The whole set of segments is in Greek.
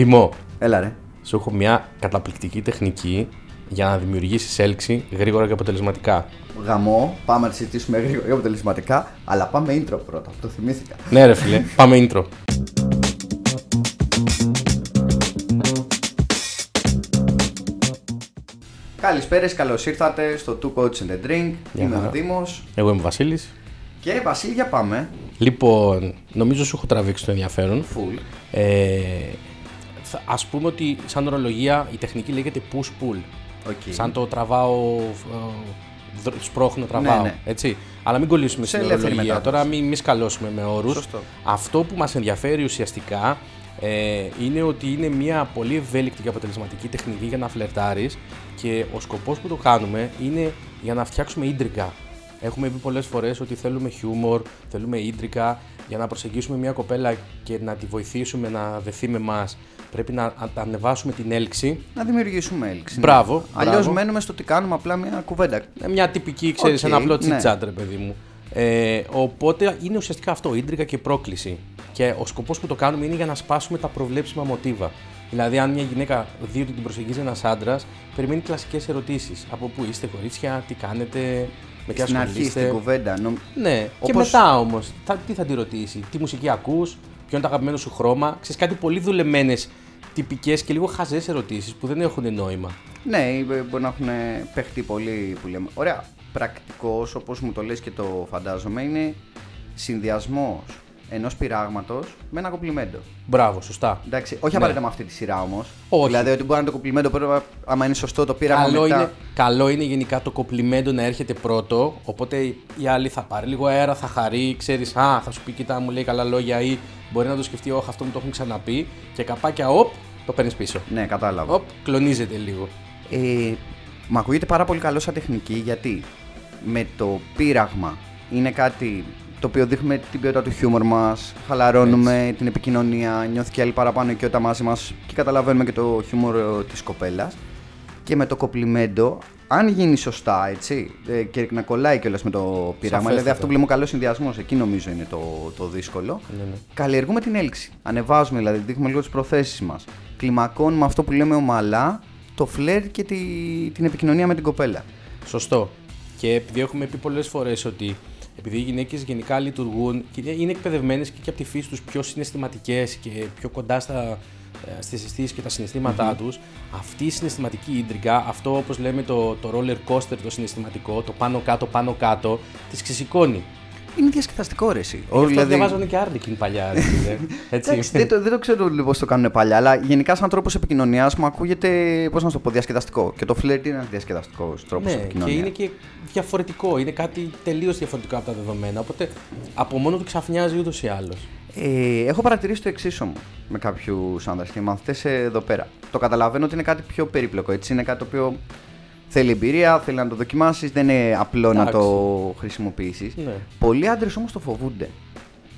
Δημό, Έλα ρε. σου έχω μια καταπληκτική τεχνική για να δημιουργήσεις έλξη γρήγορα και αποτελεσματικά. Γαμό, πάμε να τη συζητήσουμε γρήγορα και αποτελεσματικά, αλλά πάμε intro πρώτα. Το θυμήθηκα. Ναι, ρε φίλε, πάμε intro. Καλησπέρα, καλώς ήρθατε στο Two Coach and a Drink. Γεια Είμαι χαρά. ο Δήμος. Εγώ είμαι ο Βασίλης. Και Βασίλη, για πάμε. Λοιπόν, νομίζω σου έχω τραβήξει το ενδιαφέρον. Full. Ε, θα- ας πούμε ότι σαν ορολογία η τεχνική λέγεται push-pull. Okay. Σαν το τραβάω, ε, δρ- σπρώχνω, τραβάω. Ναι, ναι. Έτσι. Αλλά μην κολλήσουμε Σε στην ελεύθερη ορολογία. μετάδοση. Τώρα μην, μην σκαλώσουμε με όρους. Σωστό. Αυτό που μας ενδιαφέρει ουσιαστικά ε, είναι ότι είναι μια πολύ ευέλικτη και αποτελεσματική τεχνική για να φλερτάρεις και ο σκοπός που το κάνουμε είναι για να φτιάξουμε ίντριγκα. Έχουμε πει πολλές φορές ότι θέλουμε χιούμορ, θέλουμε ίντριγκα για να προσεγγίσουμε μια κοπέλα και να τη βοηθήσουμε να δεθεί με μας. Πρέπει να α- ανεβάσουμε την έλξη. Να δημιουργήσουμε έλξη. Μπράβο, Αλλιώς μπράβο. μένουμε στο ότι κάνουμε απλά μια κουβέντα. Ε, Μια τυπική, ξέρεις, Οκ, ένα απλό ναι. chit chat, ρε παιδί μου. Ε, οπότε είναι ουσιαστικά αυτό, ίντριγκα και πρόκληση. Και ο σκοπός που το κάνουμε είναι για να σπάσουμε τα προβλέψιμα μοτίβα. Δηλαδή, αν μια γυναίκα δει ότι την προσεγγίζει ένας άντρας, περιμένει κλασικές ερωτήσεις. Από πού είστε, κορίτσια, τι κάνετε, με τι Στην αρχή, ασχολείστε. στην κουβέντα. νομ- Ναι, και Όπως- μετά όμως, τι θα τη ρωτήσει, τι μουσική ακούς, ποιο είναι το αγαπημένο σου χρώμα. Ξέρεις κάτι πολύ δουλεμένες, τυπικές και λίγο χαζές ερωτήσεις που δεν έχουν νόημα. Ναι, ε, μπορεί να έχουν παιχτεί πολύ που λέμε. Ωραία. Πρακτικός, όπως μου το λες και το φαντάζομαι, είναι συνδυασμός ενός πειράγματος με ένα κομπλιμέντο. Μπράβο, σωστά. Εντάξει, όχι Ναι. απαραίτητα με αυτή τη σειρά όμως. Όχι. Δηλαδή ότι μπορεί να είναι το κομπλιμέντο πρέπει, άμα είναι σωστό το πείραγμα Καλό μετά. είναι, καλό είναι γενικά το κοπλιμέντο να έρχεται πρώτο, οπότε η άλλη θα πάρει λίγο αέρα, θα χαρεί, ξέρεις, Α, θα σου πει, κοιτά, μου λέει καλά λόγια ή μπορεί να το σκεφτεί, Όχι, αυτό μου το έχουν ξαναπεί και καπάκια, οπ, το παίρνεις πίσω. Ναι, κατάλαβα. Οπ, κλονίζεται λίγο. Ε, μ' ακούγεται πάρα πολύ καλό σαν τεχνική γιατί με το πείραγμα είναι κάτι το οποίο δείχνουμε την ποιότητα του χιούμορ μας, χαλαρώνουμε την επικοινωνία, νιώθει και άλλη παραπάνω οικειότητα μαζί μας και καταλαβαίνουμε και το χιούμορ της κοπέλας. Και με το κοπλιμέντο, αν γίνει σωστά έτσι, ε, και να κολλάει κιόλας με το πείραγμα, Σαφέστατα. δηλαδή αυτό που λέμε ο καλός συνδυασμός, εκεί νομίζω είναι το, το δύσκολο. Ναι, ναι. Καλλιεργούμε την έλξη. Ανεβάζουμε δηλαδή, δείχνουμε λίγο τις προθέσεις μας. Κλιμακώνουμε αυτό που λέμε ομαλά, το φλερ και τη, την επικοινωνία με την κοπέλα. Σωστό. Και επειδή έχουμε πει πολλές φορές ότι επειδή οι γυναίκες γενικά λειτουργούν και είναι εκπαιδευμένες και, και από τη φύση τους πιο συναισθηματικές και πιο κοντά στα, ε, στις αισθήσεις και τα συναισθήματά τους, αυτή η συναισθηματική ίντρικα, αυτό όπως λέμε το, το roller coaster το συναισθηματικό, το πάνω κάτω πάνω κάτω, τις ξεσηκώνει. Είναι διασκεδαστικό ρε εσύ. Γι' αυτό διαβάζανε και Άρλικιν παλιά, ρε φίλε. Έτσι. Εντάξει, δεν, το, δεν το ξέρω λίγο πώς το κάνουν παλιά, αλλά γενικά σαν τρόπος επικοινωνίας μου ακούγεται, πώς να σου το πω, διασκεδαστικό. Και το φλερ είναι ένας διασκεδαστικός τρόπος Ναι, επικοινωνίας. και είναι και διαφορετικό. Είναι κάτι τελείως διαφορετικό από τα δεδομένα. Οπότε από μόνο του ξαφνιάζει ούτως ή άλλως. Ε, έχω παρατηρήσει το εξής όμως με κάποιους άνδρες και μαθητές εδώ πέρα. Το καταλαβαίνω ότι είναι κάτι πιο περίπλοκο. Έτσι. Είναι κάτι το οποίο θέλει εμπειρία, θέλει να το δοκιμάσεις, δεν είναι απλό να Εντάξει. το χρησιμοποιήσεις. Ναι. Πολλοί άντρες όμως το φοβούνται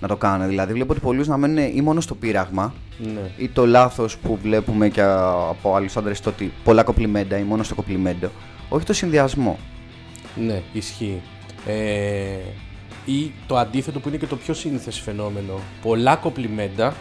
να το κάνουν. Δηλαδή, βλέπω ότι πολλούς να μένουν ή μόνο στο πείραγμα Ναι. ή το λάθος που βλέπουμε και από άλλους άντρες το ότι πολλά κοπλιμέντα ή μόνο στο κοπλιμέντο. Όχι το συνδυασμό. Ναι, ισχύει. Ε, ή το αντίθετο που είναι και το πιο σύνηθες φαινόμενο. Πολλά κοπλιμέντα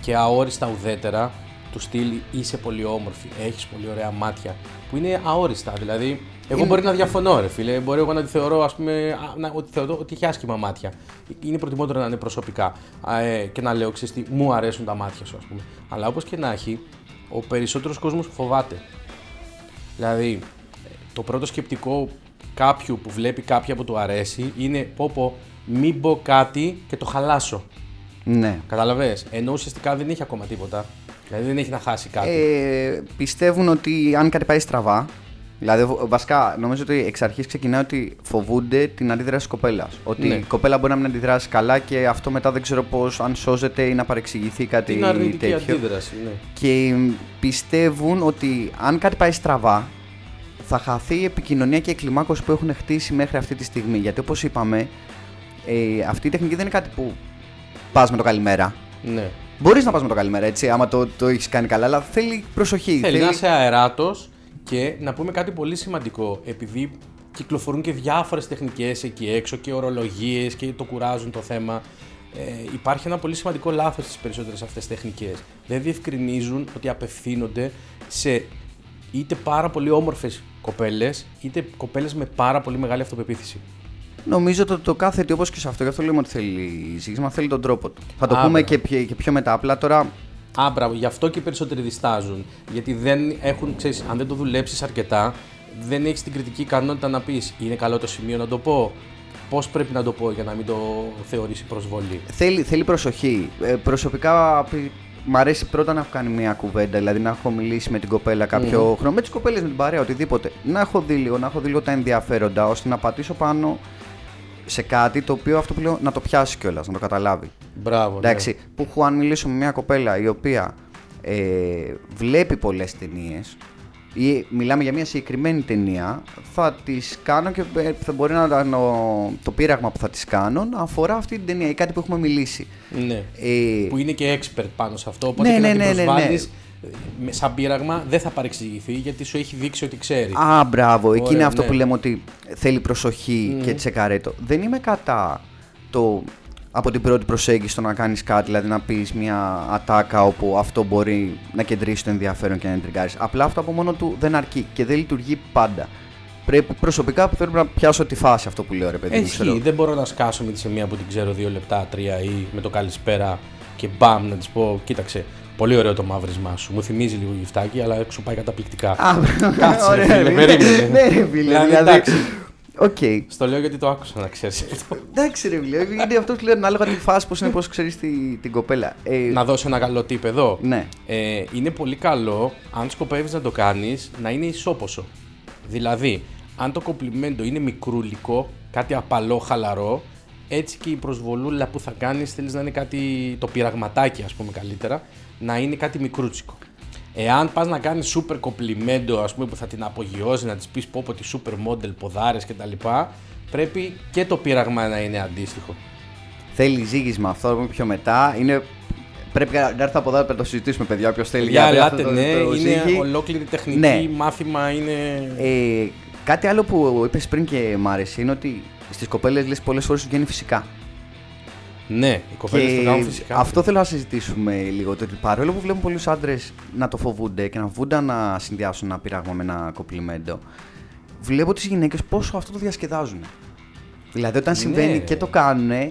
και αόριστα ουδέτερα του στυλ είσαι πολύ όμορφη, έχεις πολύ ωραία μάτια. Που είναι αόριστα. Δηλαδή, εγώ Είναι- μπορεί να διαφωνώ, ρε φίλε. Μπορεί εγώ να τη θεωρώ, ας πούμε, α, να, ότι θεωρώ ότι έχει άσχημα μάτια. Είναι προτιμότερο να είναι προσωπικά. Α, ε, και να λέω, ξέρεις τι, μου αρέσουν τα μάτια σου, ας πούμε. Αλλά όπως και να έχει, ο περισσότερος κόσμος φοβάται. Δηλαδή, το πρώτο σκεπτικό κάποιου που βλέπει κάποια που του αρέσει είναι πω πω μην πω κάτι και το χαλάσω. Ναι. Καταλαβες, ενώ ουσιαστικά δεν έχει ακόμα τίποτα. Δηλαδή δεν έχει να χάσει κάτι. Ε, πιστεύουν ότι αν κάτι πάει στραβά. Δηλαδή, β- βασικά, νομίζω ότι εξ αρχής ξεκινάει ότι φοβούνται την αντίδραση της κοπέλας. Ότι Ναι. η κοπέλα μπορεί να μην αντιδράσει καλά και αυτό μετά δεν ξέρω πώς, αν σώζεται ή να παρεξηγηθεί κάτι Την αρνητική τέτοιο. αντίδραση, ναι. Και πιστεύουν ότι αν κάτι πάει στραβά, θα χαθεί η επικοινωνία και η κλιμάκωση που έχουν χτίσει μέχρι αυτή τη στιγμή. Γιατί όπως είπαμε, ε, αυτή η τεχνική δεν είναι κάτι που πας με το καλημέρα. ναι. Μπορείς να πας με το καλημέρα, έτσι, άμα το, το έχεις κάνει καλά, αλλά θέλει προσοχή. Θέλει να είσαι αεράτος και να πούμε κάτι πολύ σημαντικό. Επειδή κυκλοφορούν και διάφορες τεχνικές εκεί έξω και ορολογίες και το κουράζουν το θέμα. ε, υπάρχει ένα πολύ σημαντικό λάθος στις περισσότερες αυτές τεχνικές. Δεν διευκρινίζουν ότι απευθύνονται σε είτε πάρα πολύ όμορφες κοπέλες, είτε κοπέλες με πάρα πολύ μεγάλη αυτοπεποίθηση. Νομίζω ότι το κάθε τι όπως και σε αυτό, γι' αυτό λέμε ότι θέλει ζήτημα, θέλει τον τρόπο του. Θα το Α, πούμε μπράβο. και πιο, και πιο μετά. Απλά τώρα Α, μπράβο, γι' αυτό και οι περισσότεροι διστάζουν. Γιατί δεν έχουν, ξέρεις, αν δεν το δουλέψεις αρκετά, δεν έχεις την κριτική ικανότητα να πεις Είναι καλό το σημείο να το πω. Πώς πρέπει να το πω για να μην το θεωρήσει προσβολή; θέλει, θέλει προσοχή. Ε, προσωπικά π- μ' αρέσει πρώτα να έχω κάνει μια κουβέντα, δηλαδή να έχω μιλήσει με την κοπέλα κάποιο χρόνο, με τις κοπέλες, με την παρέα, οτιδήποτε. Να έχω δει λίγο, να έχω δει λίγο τα ενδιαφέροντα, ώστε να πατήσω πάνω σε κάτι το οποίο αυτό που λέω να το πιάσει κιόλας, να το καταλάβει. Μπράβο. ναι. Εντάξει, που έχω αν μιλήσω με μια κοπέλα η οποία ε, βλέπει πολλές ταινίες ή μιλάμε για μια συγκεκριμένη ταινία, θα τη κάνω και ε, θα μπορεί να ήταν ο- το πείραγμα που θα τη κάνω να αφορά αυτή την ταινία ή κάτι που έχουμε μιλήσει. Ναι. Ε, Που είναι και expert πάνω σε αυτό. Οπότε Ναι, και ναι, να την ναι, ναι, ναι. προσβάλλεις, ε, με- σαν πείραγμα δεν θα παρεξηγηθεί γιατί σου έχει δείξει ότι ξέρει. Α, μπράβο. Εκεί Ωραία, είναι αυτό ναι. που λέμε ότι θέλει προσοχή και τσεκαρέτο. Δεν είμαι κατά το από την πρώτη προσέγγιση το να κάνεις κάτι, δηλαδή να πεις μια ατάκα όπου αυτό μπορεί να κεντρήσει το ενδιαφέρον και να εντριγκάρεις. Απλά αυτό από μόνο του δεν αρκεί και δεν λειτουργεί πάντα. Πρέπει προσωπικά που θέλω να πιάσω τη φάση αυτό που λέω, ρε παιδί μου. Έχει, ξέρω. δεν μπορώ να σκάσω με τη μία που την ξέρω δύο λεπτά, τρία ή με το καλησπέρα και μπαμ να της πω: Κοίταξε, πολύ ωραίο το μαύρισμά σου. Μου θυμίζει λίγο γυφτάκι, αλλά σου πάει καταπληκτικά. Α, Κάτσε, ρε ωραία, φίλε, ρε. περίμενε. Ναι, ρε φίλε. Δηλαδή, Δηλαδή, εντάξει. Οκ. Στο λέω γιατί το άκουσα να ξέρεις αυτό. Εντάξει, ρε φίλε. Είναι αυτό που λέω ανάλογα τη φάση πώς είναι, πώς ξέρεις την κοπέλα. Ε, να δώσω ένα καλό tip εδώ. Ναι. Ε, είναι πολύ καλό, αν σκοπεύεις να το κάνεις, να είναι ισόποσο. Δηλαδή, αν το κομπλιμέντο είναι μικρούλικο, κάτι απαλό, χαλαρό, έτσι και η προσβολούλα που θα κάνεις θέλεις να είναι κάτι, το πειραγματάκι, ας πούμε καλύτερα, να είναι κάτι μικρούτσικο. Εάν πας να κάνεις super κομπλιμέντο, ας πούμε, που θα την απογειώσει, να της πεις πω πω τη super model, ποδάρες κτλ., πρέπει και το πείραγμα να είναι αντίστοιχο. Θέλει ζήγισμα αυτό, θα πούμε πιο μετά. Είναι... Πρέπει να έρθει από εδώ να το συζητήσουμε, παιδιά. Όποιος θέλει Για βρει ελάτε, αυτό το- ναι, το είναι ζύγι. ολόκληρη τεχνική, Ναι. μάθημα είναι. Ε, κάτι άλλο που είπες πριν και μ' άρεσε είναι ότι στις κοπέλες λες πολλές φορές σου βγαίνει φυσικά. Ναι, οι κοπέλε το κάνουν φυσικά. αυτό θέλω να συζητήσουμε λίγο. Το ότι παρόλο που βλέπουμε πολλούς άντρες να το φοβούνται και να φοβούνται να συνδυάσουν ένα πειράγμα με ένα κοπλιμέντο, βλέπω τις γυναίκες πόσο αυτό το διασκεδάζουν. Δηλαδή όταν συμβαίνει Ναι. και το κάνουν, ε,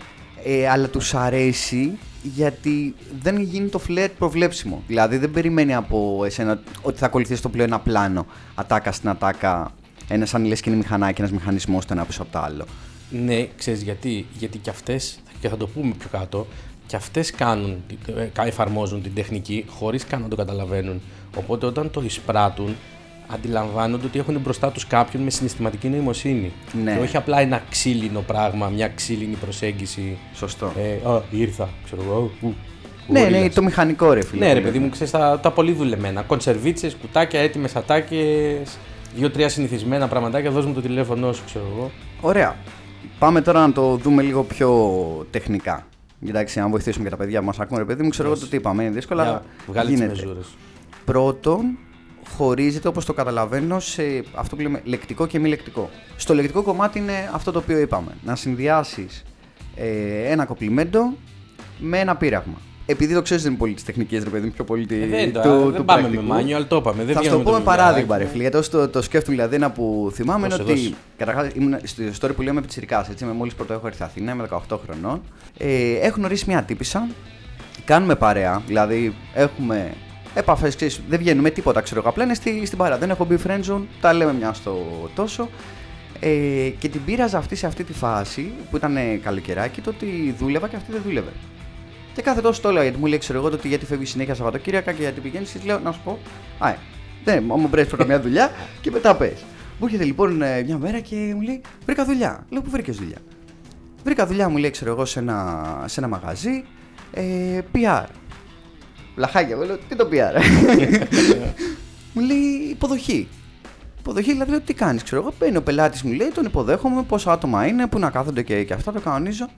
αλλά τους αρέσει γιατί δεν γίνει το φλερ προβλέψιμο. Δηλαδή δεν περιμένει από εσένα ότι θα ακολουθήσει το πλέον ένα πλάνο. Ατάκα στην ατάκα, ένα σαν λες και είναι μηχανάκι, ένας μηχανισμός το ένα πίσω από το άλλο. Ναι, ξέρεις γιατί; Γιατί και αυτές, και θα το πούμε πιο κάτω, και αυτές κάνουν, ε, εφαρμόζουν την τεχνική χωρίς καν να το καταλαβαίνουν. Οπότε όταν το εισπράττουν, αντιλαμβάνονται ότι έχουν μπροστά τους κάποιον με συναισθηματική νοημοσύνη. Ναι. Και όχι απλά ένα ξύλινο πράγμα, μια ξύλινη προσέγγιση. Σωστό. Ε, α, ήρθα, ξέρω εγώ. ου, ναι, ναι, γορίλας. το μηχανικό ρε φίλε. Ναι, ρε που παιδί λέμε. μου, ξέρεις τα, τα πολύ δουλεμένα. Κονσερβίτσες, κουτάκια, έτοιμες ατάκες, δύο-τρία συνηθισμένα πραγματάκια. Δώσ' μου το τηλέφωνό σου, ξέρω εγώ. Ωραία. Πάμε τώρα να το δούμε λίγο πιο τεχνικά. Εντάξει, αν βοηθήσουμε και τα παιδιά που μας ακούν, ρε παιδί μου, ξέρω εγώ το τι είπαμε. Είναι δύσκολο, αλλά Για βγάλε τις γίνεται. μεζούρες. Πρώτον, χωρίζεται όπως το καταλαβαίνω σε αυτό που λέμε λεκτικό και μη λεκτικό. Στο λεκτικό κομμάτι είναι αυτό το οποίο είπαμε. Να συνδυάσεις ε, ένα κοπλιμέντο με ένα πείραγμα. Επειδή το ξέρεις, δεν είναι πολύ τις τεχνικές, ρε παιδί μου, πιο πολύ τη- Ε, δεν, τα- του, δεν του πάμε πρακτικού. με manual, το είπαμε. Δεν Θα σου βγαίνουμε το με πούμε βιβλιαράκι. παράδειγμα, ρε φίλε. Γιατί όσο το, το σκέφτομαι, δηλαδή ένα που θυμάμαι είναι Δώσε, ότι. δώσε. Καταρχάς, ήμουν στο story που λέμε πιτσυρικά, έτσι. Με μόλις πρώτο έχω έρθει Αθήνα, είμαι 18 χρονών. Ε, έχω γνωρίσει μια τύπησα. Κάνουμε παρέα, δηλαδή έχουμε επαφές, ξέρεις, δεν βγαίνουμε τίποτα, ξέρω εγώ. Απλά είναι στη, στην παρέα. Δεν έχω μπει friend zone, τα λέμε μια στο τόσο. Ε, και την πείραζα αυτή σε αυτή τη φάση που ήταν ε, καλοκαιράκι, το ότι δούλευα και αυτή δεν δούλευε. Και κάθε τόσο το έλεγα γιατί μου λέει, ξέρω εγώ, το ότι γιατί φεύγει συνέχεια Σαββατοκύριακα και γιατί πηγαίνεις. Της λέω να σου πω, Α, ε, δεν, μου πρέπει πρώτα μια δουλειά και μετά πες. Μου έρχεται λοιπόν ε, μια μέρα και μου λέει, Βρήκα δουλειά. Λέω, Πού βρήκες δουλειά; Βρήκα δουλειά, μου λέει, ξέρω εγώ, σε ένα, σε ένα μαγαζί. Ε, PR. Λαχάκια, μου λέω, τι το PR. μου λέει, υποδοχή. Υποδοχή, δηλαδή, λέω, τι κάνεις, ξέρω εγώ. Μπαίνει ο πελάτης, μου λέει, τον υποδέχομαι, πόσα άτομα είναι, που να κάθονται και, και αυτά, το κανονίζω.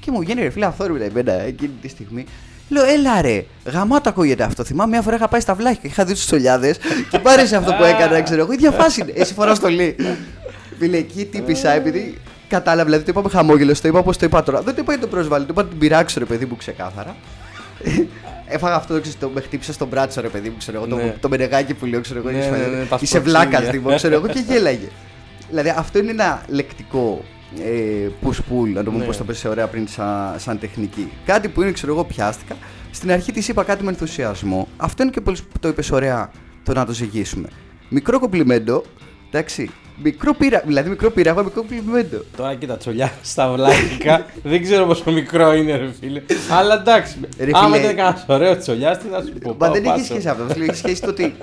Και μου βγαίνει ρε φίλε αυθόρμητα εμένα εκείνη τη στιγμή. Λέω, έλα ρε, γαμάτα ακούγεται αυτό. Θυμάμαι μια φορά είχα πάει στα βλάχια και είχα δει τους στολιάδε και πάρε αυτό που έκανα, ξέρω εγώ. ίδια φάση είναι. Εσύ φοράς στολή. Φίλε, εκεί τύπησα επειδή Κατάλαβε, δηλαδή το είπαμε χαμόγελος, το είπα όπως το είπα τώρα. Δεν το είπα για το προσβάλλει, το είπα να την πειράξω ρε παιδί μου ξεκάθαρα. Έφαγα αυτό, το ξέρεις, το με χτύπησε στον μπράτσο ρε παιδί μου, ξέρω εγώ. Ναι. Το, το μενεγάκι που λέω, ξέρω εγώ. Ναι, είσαι ναι, φανερό. ναι, τα Είσαι σπροξίδια. βλάκα, Δήμο, ξέρω εγώ και γέλαγε. δηλαδή αυτό είναι ένα λεκτικό ε, push pull, να το πούμε Ναι. πώς το πες ωραία πριν σαν, σαν τεχνική. Κάτι που είναι, ξέρω εγώ, πιάστηκα. Στην αρχή της είπα κάτι με ενθουσιασμό. Αυτό είναι και πολύ που το είπες ωραία το να το ζυγίσουμε. Μικρό κομπλιμέντο, εντάξει. Μικρό πείρα, δηλαδή μικρό πείραγμα, μικρό κομπλιμέντο. Τώρα κοίτα τσολιά στα βλάχικα. δεν ξέρω πόσο μικρό είναι, ρε φίλε. Αλλά εντάξει. Ρε Άμα φίλε. ήταν κανένα ωραίο τσολιά, τι να σου πω. Μα πάω δεν έχει πάσο. σχέση αυτό. Σου λέει, Έχει σχέση το ότι.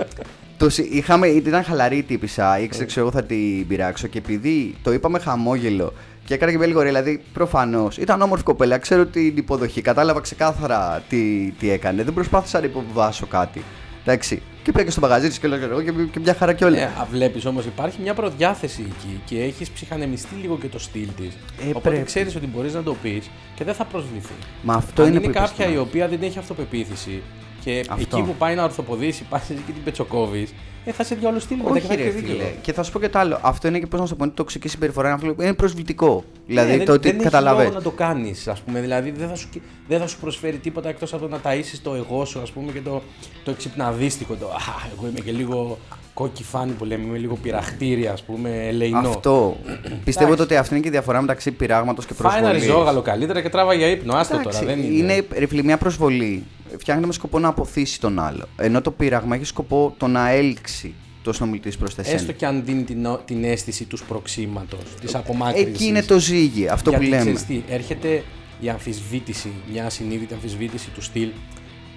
Το, συ- είχαμε, ήταν χαλαρή η τύπησα, ήξερε ξέρω εγώ θα την πειράξω και επειδή το είπαμε χαμόγελο και έκανα και μια λίγο ωραία, δηλαδή προφανώς ήταν όμορφη κοπέλα, ξέρω την υποδοχή, κατάλαβα ξεκάθαρα τι, τι έκανε, δεν προσπάθησα να υποβάσω κάτι. Εντάξει. Και πήγα και στο μαγαζί της και λέω εγώ και, και μια χαρά και όλα. Ε, βλέπεις όμως υπάρχει μια προδιάθεση εκεί και έχεις ψυχανεμιστεί λίγο και το στυλ της. Ε, Οπότε πρέπει. ξέρεις ότι μπορείς να το πεις και δεν θα προσβληθεί. Μα αυτό Αν είναι είναι που είπες κάποια τώρα. η οποία δεν έχει αυτοπεποίθηση και Αυτό. εκεί που πάει να ορθοποδήσει, πα εσύ και την πετσοκόβει, ε, θα σε διάλογο στυλ μετά και θα Όχι, ρε έχεις δίκιο. φίλε. Και θα σου πω και το άλλο. Αυτό είναι και πώς να σου το πω, είναι τοξική συμπεριφορά. Είναι αυτό- Είναι προσβλητικό. Δηλαδή Ναι, το δεν, ότι δεν έχει καταλαβαίνει. λόγο να το κάνεις, ας πούμε. Δηλαδή δεν θα, σου, δεν θα σου προσφέρει τίποτα εκτός από το να ταΐσεις το εγώ σου, ας πούμε, και το, το εξυπναδίστικο. Το, α, εγώ είμαι και λίγο κόκκι φάνη που λέμε, είμαι λίγο πειραχτήρια, ας πούμε, ελεηνό. Αυτό. Πιστεύω Εντάξει. ότι αυτή είναι και η διαφορά μεταξύ πειράγματος και Φάει ένα προσβολής. ριζόγαλο καλύτερα και τράβα για ύπνο. Άστο τώρα. Δεν είναι. είναι ρε φίλε, μια προσβολή. Φτιάχνεται με σκοπό να αποθήσει τον άλλο. Ενώ το πείραγμα έχει σκοπό το να έλξει το συνομιλητής προς εσένα. Έστω και αν δίνει την, ο- την αίσθηση του σπροξήματος, της απομάκρυνση. Εκεί είναι το ζύγι, αυτό Γιατί που λέμε. ξέρεις τι, έρχεται η αμφισβήτηση, μια ασυνείδητη αμφισβήτηση του στυλ.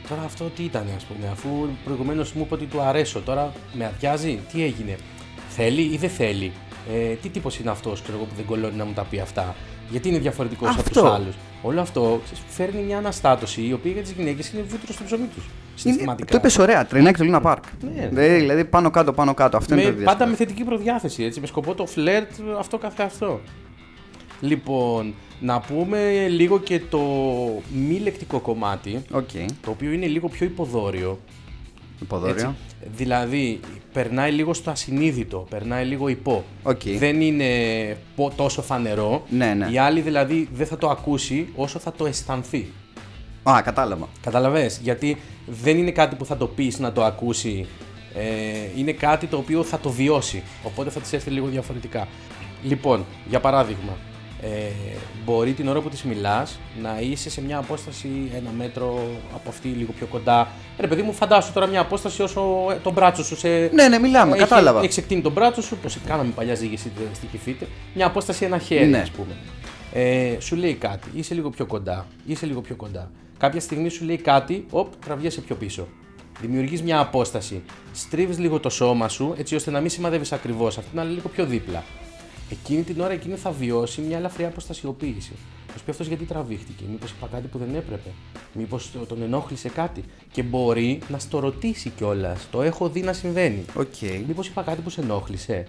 Τώρα αυτό τι ήταν, ας πούμε, αφού προηγουμένως μου είπε ότι του αρέσω, τώρα με αδειάζει, τι έγινε; Θέλει ή δεν θέλει; Ε, τι τύπος είναι αυτός που δεν κολώνει να μου τα πει αυτά; Γιατί είναι διαφορετικός από Αυτό. τους άλλους; Όλο αυτό ξέρεις, φέρνει μια αναστάτωση η οποία για τις γυναίκες είναι βούτυρο στο ψωμί τους. Είναι, Συστηματικά. το είπες ωραία, τρενάκι το Λίνα Πάρκ. Ναι. Ε, δηλαδή πάνω κάτω, πάνω κάτω. Αυτό είναι το με, διάστημα. πάντα με θετική προδιάθεση, έτσι, με σκοπό το φλερτ αυτό καθεαυτό. Λοιπόν, να πούμε λίγο και το μη λεκτικό κομμάτι, Οκ. το οποίο είναι λίγο πιο υποδόριο. Υποδόριο. έτσι. Δηλαδή, περνάει λίγο στο ασυνείδητο, περνάει λίγο υπό. Οκ. Δεν είναι πο- τόσο φανερό. Ναι, ναι. Η άλλη δηλαδή δεν θα το ακούσει όσο θα το αισθανθεί. Α, κατάλαβα. Κατάλαβες, γιατί δεν είναι κάτι που θα το πεις να το ακούσει, ε, είναι κάτι το οποίο θα το βιώσει, οπότε θα της έρθει λίγο διαφορετικά. Λοιπόν, για παράδειγμα, ε, μπορεί την ώρα που της μιλάς να είσαι σε μια απόσταση ένα μέτρο από αυτή λίγο πιο κοντά. Ρε παιδί μου, φαντάσου τώρα μια απόσταση όσο ε, το μπράτσο σου σε... Ναι, ναι, μιλάμε, έχει, κατάλαβα. Έχει εκτείνει τον μπράτσο σου, πως κάναμε παλιά ζήγηση στη Κιφίτε, μια απόσταση ένα χέρι, Ναι. ας πούμε. Ε, σου λέει κάτι, είσαι λίγο πιο κοντά, είσαι λίγο πιο κοντά. Κάποια στιγμή σου λέει κάτι, οπ, τραβιέσαι πιο πίσω. Δημιουργείς μια απόσταση. Στρίβεις λίγο το σώμα σου, έτσι ώστε να μην σημαδεύεις ακριβώς αυτή, να είναι λίγο πιο δίπλα. Εκείνη την ώρα εκείνη θα βιώσει μια ελαφριά αποστασιοποίηση. Θα σου πει αυτός γιατί τραβήχτηκε, Μήπως είπα κάτι που δεν έπρεπε, Μήπως τον ενόχλησε κάτι. Και μπορεί να στο ρωτήσει κιόλας. Το έχω δει να συμβαίνει. Οκ. Μήπως είπα κάτι που σε ενόχλησε.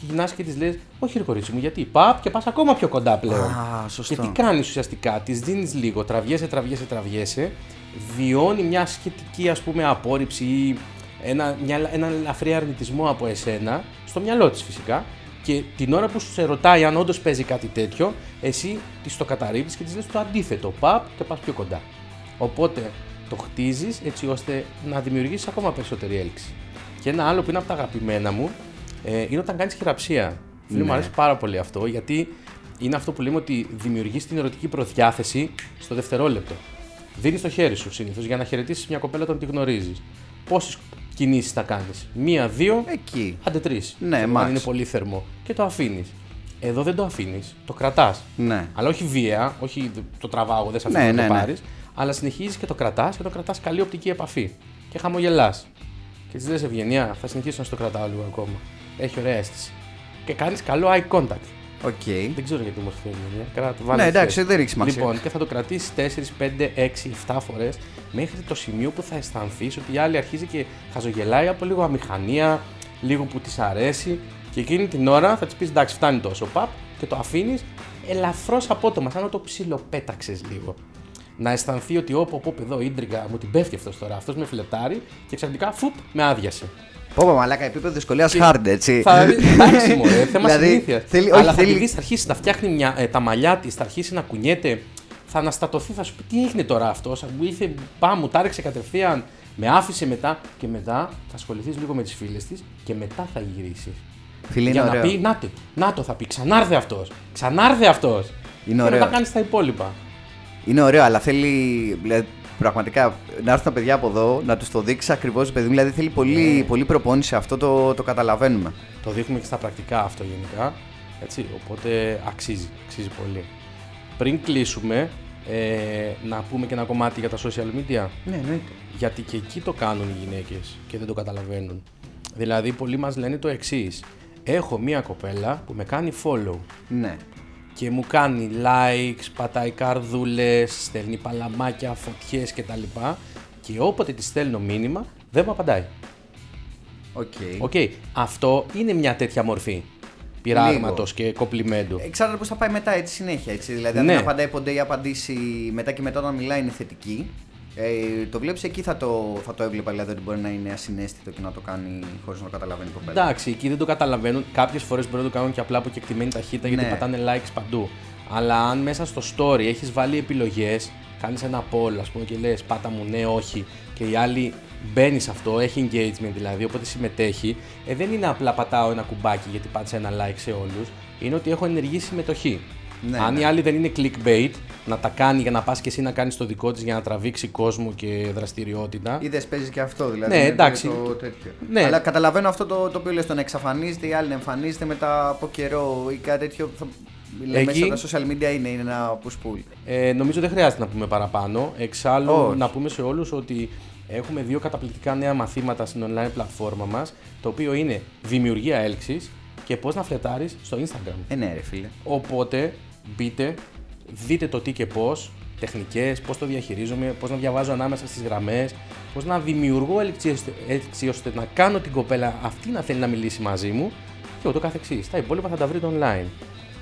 Και γυρνάς και της λες: Όχι, ρε κορίτσι μου, γιατί. Παπ και πας ακόμα πιο κοντά πλέον. Α, σωστό. Και τι κάνεις ουσιαστικά, τη δίνεις λίγο, τραβιέσαι, τραβιέσαι, τραβιέσαι, βιώνει μια σχετική ας πούμε απόρριψη ή ένα, μια, ένα ελαφρύ αρνητισμό από εσένα, στο μυαλό της φυσικά. Και την ώρα που σου σε ρωτάει αν όντως παίζει κάτι τέτοιο, εσύ της το καταρρύπτεις και της λες το αντίθετο. Παπ και πας πιο κοντά. Οπότε το χτίζεις έτσι ώστε να δημιουργήσεις ακόμα περισσότερη έλξη. Και ένα άλλο που είναι από τα αγαπημένα μου ε, είναι όταν κάνεις χειραψία. Φίλε, μου Ναι. αρέσει πάρα πολύ αυτό γιατί είναι αυτό που λέμε ότι δημιουργείς την ερωτική προδιάθεση στο δευτερόλεπτο. Δίνεις το χέρι σου συνήθως για να χαιρετήσεις μια κοπέλα όταν τη γνωρίζεις. Πόσες κινήσεις θα κάνεις, Μία, δύο, Εκεί. άντε τρεις. Ναι, αν max. είναι πολύ θερμό. Και το αφήνεις. Εδώ δεν το αφήνεις, το κρατάς. Ναι. Αλλά όχι βία, όχι το τραβάω, δεν σε αφήνω Ναι, να ναι, το ναι. πάρεις. Αλλά συνεχίζεις και το κρατάς και το κρατάς καλή οπτική επαφή. Και χαμογελάς. Και τη λε Ευγενία, θα συνεχίσω να στο κρατάω λίγο ακόμα. Έχει ωραία αίσθηση. Και κάνεις καλό eye contact. Οκ. Δεν ξέρω γιατί μου ήρθε η Ευγενία. Κράτα, βάλε Ναι, τη εντάξει, θέση. δεν έχει σημασία. Λοιπόν, και θα το κρατήσεις 4, 5, 6, 7 φορές μέχρι το σημείο που θα αισθανθείς ότι η άλλη αρχίζει και χαζογελάει από λίγο αμηχανία, λίγο που της αρέσει. Και εκείνη την ώρα θα της πεις εντάξει, φτάνει τόσο παπ και το αφήνεις ελαφρώς απότομα, σαν να το ψιλοπέταξες λίγο. Να αισθανθεί ότι όπα, όπα εδώ ίντριγκα μου την πέφτει αυτός τώρα, αυτός με φλερτάρει και ξαφνικά φουπ με άδειασε. Πω, πω, μαλάκα, επίπεδο δυσκολίας hard, έτσι. Θα εντάξει, μωρέ, θέμα Δηλαδή, συνήθειας. θέλει- Αλλά όχι, θα θέλει- τη δεις, θα αρχίσεις να φτιάχνει μια, ε, τα μαλλιά της, θα αρχίσει να κουνιέται, θα αναστατωθεί, θα σου πει τι έγινε τώρα αυτό. Μου ήρθε, πάμε, μου τα ρίξε κατευθείαν, με άφησε μετά και μετά θα ασχοληθείς λίγο με τις φίλες της και μετά θα γυρίσεις. Φίλε, Για είναι να ωραίο. πει, να το, να το θα πει, ξανάρθε αυτός. Ξανάρθε αυτός. Είναι και ωραίο. μετά κάνεις τα υπόλοιπα. Είναι ωραίο, αλλά θέλει δηλαδή, πραγματικά να έρθουν τα παιδιά από εδώ να τους το δείξει ακριβώς, παιδί μου. Δηλαδή θέλει πολύ, Ναι. πολύ προπόνηση, αυτό το, το καταλαβαίνουμε. Το δείχνουμε και στα πρακτικά αυτό γενικά. Έτσι, οπότε αξίζει, αξίζει πολύ. Πριν κλείσουμε, ε, να πούμε και ένα κομμάτι για τα social media. Ναι, εννοείται. Γιατί και εκεί το κάνουν οι γυναίκες και δεν το καταλαβαίνουν. Δηλαδή, πολλοί μας λένε το εξής. Έχω μία κοπέλα που με κάνει follow Ναι. Και μου κάνει likes, πατάει καρδούλες, στέλνει παλαμάκια, φωτιές κτλ. Και όποτε της στέλνω μήνυμα, δεν μου απαντάει. OK. OK, αυτό είναι μια τέτοια μορφή πειράγματος και κοπλιμέντου. Εξαρτάται πώς θα πάει μετά έτσι συνέχεια. Έτσι. Δηλαδή, αν Ναι. δεν απαντάει ποτέ ή απαντήσει μετά και μετά όταν μιλάει είναι θετική. Ε, το βλέπεις εκεί θα το, θα το έβλεπα. Δηλαδή ότι μπορεί να είναι ασυναίσθητο και να το κάνει χωρίς να το καταλαβαίνει η κοπέλα. Εντάξει, εκεί δεν το καταλαβαίνουν. Κάποιες φορές μπορεί να το κάνουν και απλά από κεκτημένη ταχύτητα γιατί Ναι. πατάνε likes παντού. Αλλά αν μέσα στο story έχεις βάλει επιλογές, κάνεις ένα poll, ας πούμε, και λες πάτα μου ναι, όχι, και η άλλη μπαίνεις σε αυτό, έχει engagement δηλαδή, οπότε συμμετέχει, ε, δεν είναι απλά πατάω ένα κουμπάκι γιατί πάτησα ένα like σε όλους. Είναι ότι έχω ενεργή συμμετοχή. Ναι, αν ναι. η άλλη δεν είναι clickbait, να τα κάνει για να πας και εσύ να κάνεις το δικό της για να τραβήξει κόσμο και δραστηριότητα. Είδες παίζεις και αυτό δηλαδή. Ναι, είναι εντάξει. Το τέτοιο. Ναι. Αλλά καταλαβαίνω αυτό το, το οποίο λες, το να εξαφανίζεται, η άλλη να εμφανίζεται μετά από καιρό ή κάτι τέτοιο. Θα... Λέμε Εκεί- μέσα στα social media είναι, είναι ένα push pull. Ε, νομίζω δεν χρειάζεται να πούμε παραπάνω. Εξάλλου, Όχι. να πούμε σε όλους ότι έχουμε δύο καταπληκτικά νέα μαθήματα στην online πλατφόρμα μας, το οποίο είναι δημιουργία έλξης και πώς να φλετάρεις στο Instagram. Ε, ναι, ρε φίλε. Οπότε μπείτε, δείτε το τι και πώς, τεχνικές, πώς το διαχειρίζομαι, πώς να διαβάζω ανάμεσα στις γραμμές, πώς να δημιουργώ έλξη ώστε- έλξη ώστε να κάνω την κοπέλα αυτή να θέλει να μιλήσει μαζί μου και ούτω καθεξής. Τα υπόλοιπα θα τα βρείτε online.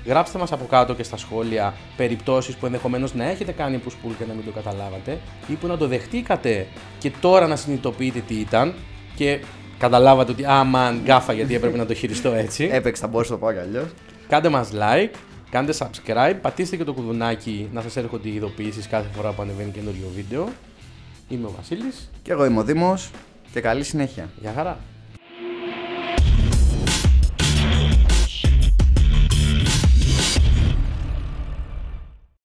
Γράψτε μας από κάτω και στα σχόλια περιπτώσεις που ενδεχομένως να έχετε κάνει push pull και να μην το καταλάβατε ή που να το δεχτήκατε και τώρα να συνειδητοποιείτε τι ήταν και καταλάβατε ότι «Α, μαν, γκάφα γιατί έπρεπε να το χειριστώ έτσι». Έπαιξε, θα μπορούσα να το πω κι αλλιώς. Κάντε μας like, κάντε subscribe, πατήστε και το κουδουνάκι να σας έρχονται οι ειδοποιήσεις κάθε φορά που ανεβαίνει καινούριο βίντεο. Είμαι ο Βασίλης. Και εγώ είμαι ο Δήμος και καλή συνέχεια. Γεια χαρά.